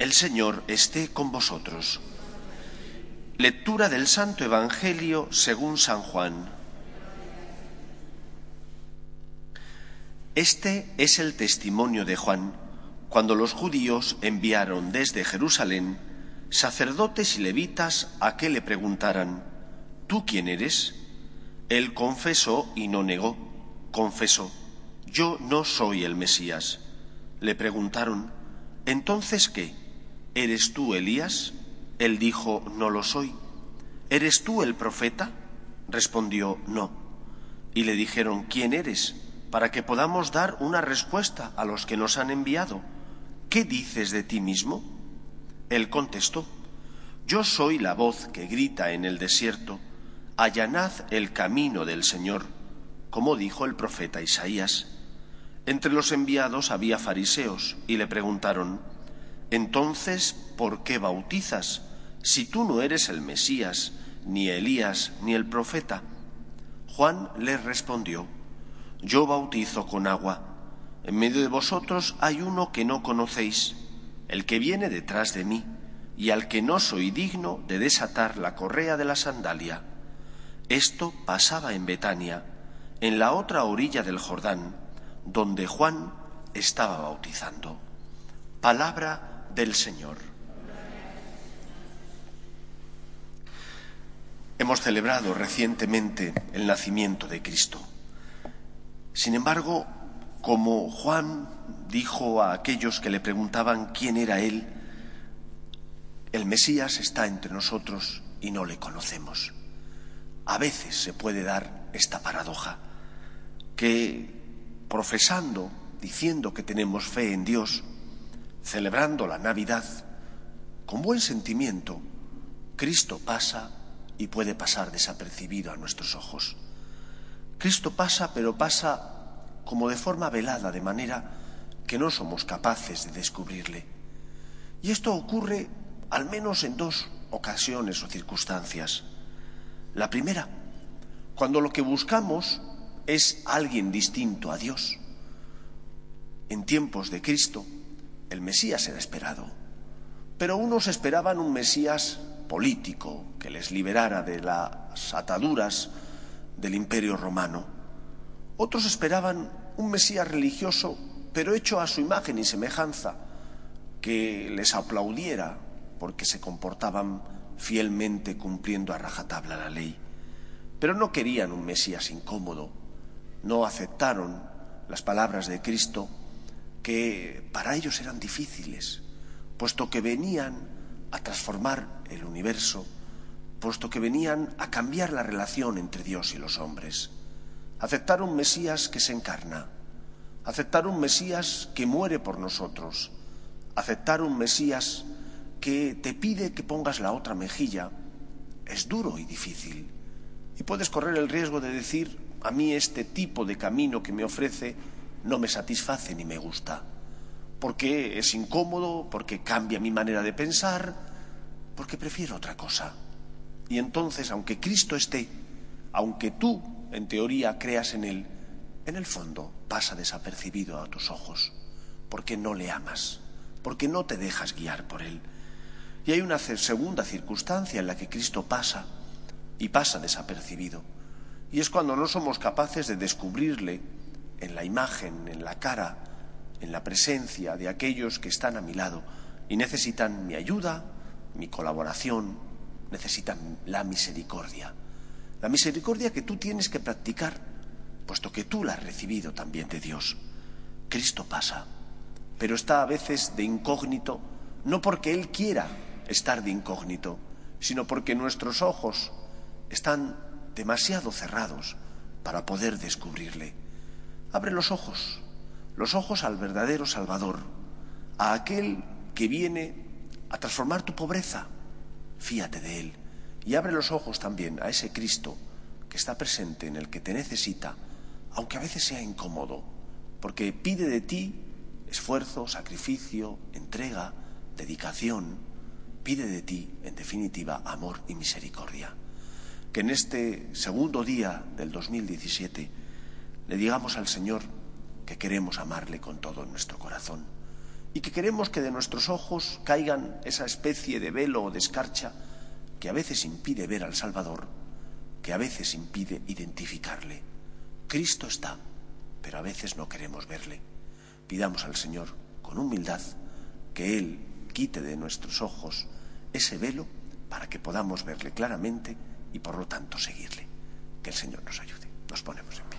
El Señor esté con vosotros. Lectura del Santo Evangelio según San Juan. Este es el testimonio de Juan cuando los judíos enviaron desde Jerusalén sacerdotes y levitas a que le preguntaran, ¿tú quién eres? Él confesó y no negó, confesó, yo no soy el Mesías. Le preguntaron, ¿entonces qué? ¿Eres tú Elías? Él dijo, no lo soy. ¿Eres tú el profeta? Respondió, no. Y le dijeron, ¿quién eres? Para que podamos dar una respuesta a los que nos han enviado. ¿Qué dices de ti mismo? Él contestó, Yo soy la voz que grita en el desierto, allanad el camino del Señor, como dijo el profeta Isaías. Entre los enviados había fariseos y le preguntaron, Entonces, ¿por qué bautizas si tú no eres el Mesías, ni Elías, ni el profeta? Juan les respondió, Yo bautizo con agua. En medio de vosotros hay uno que no conocéis el que viene detrás de mí, y al que no soy digno de desatar la correa de la sandalia. Esto pasaba en Betania, en la otra orilla del Jordán, donde Juan estaba bautizando. Palabra del Señor. Hemos celebrado recientemente el nacimiento de Cristo. Sin embargo, como Juan dijo a aquellos que le preguntaban quién era él, el Mesías está entre nosotros y no le conocemos. A veces se puede dar esta paradoja, que profesando, diciendo que tenemos fe en Dios, celebrando la Navidad, con buen sentimiento, Cristo pasa y puede pasar desapercibido a nuestros ojos. Cristo pasa, pero pasa como de forma velada, de manera que no somos capaces de descubrirle. Y esto ocurre al menos en dos ocasiones o circunstancias. La primera, cuando lo que buscamos es alguien distinto a Dios. En tiempos de Cristo, el Mesías era esperado, pero unos esperaban un Mesías político que les liberara de las ataduras del imperio romano. Otros esperaban un Mesías religioso pero hecho a su imagen y semejanza, que les aplaudiera porque se comportaban fielmente cumpliendo a rajatabla la ley. Pero no querían un Mesías incómodo, no aceptaron las palabras de Cristo que para ellos eran difíciles, puesto que venían a transformar el universo, puesto que venían a cambiar la relación entre Dios y los hombres. Aceptar un Mesías que se encarna, aceptar un Mesías que muere por nosotros, aceptar un Mesías que te pide que pongas la otra mejilla, es duro y difícil. Y puedes correr el riesgo de decir, a mí este tipo de camino que me ofrece no me satisface ni me gusta, porque es incómodo, porque cambia mi manera de pensar, porque prefiero otra cosa. Y entonces, aunque Cristo esté, aunque tú, en teoría, creas en Él, en el fondo pasa desapercibido a tus ojos, porque no le amas, porque no te dejas guiar por él. Y hay una segunda circunstancia en la que Cristo pasa y pasa desapercibido, y es cuando no somos capaces de descubrirle en la imagen, en la cara, en la presencia de aquellos que están a mi lado y necesitan mi ayuda, mi colaboración, necesitan la misericordia. La misericordia que tú tienes que practicar puesto que tú la has recibido también de Dios. Cristo pasa, pero está a veces de incógnito, no porque Él quiera estar de incógnito, sino porque nuestros ojos están demasiado cerrados para poder descubrirle. Abre los ojos, los ojos al verdadero Salvador, a aquel que viene a transformar tu pobreza. Fíate de Él y abre los ojos también a ese Cristo que está presente en el que te necesita aunque a veces sea incómodo, porque pide de ti esfuerzo, sacrificio, entrega, dedicación, pide de ti, en definitiva, amor y misericordia. Que en este segundo día del 2017 le digamos al Señor que queremos amarle con todo nuestro corazón y que queremos que de nuestros ojos caigan esa especie de velo o de escarcha que a veces impide ver al Salvador, que a veces impide identificarle. Cristo está, pero a veces no queremos verle. Pidamos al Señor con humildad que Él quite de nuestros ojos ese velo para que podamos verle claramente y por lo tanto seguirle. Que el Señor nos ayude. Nos ponemos en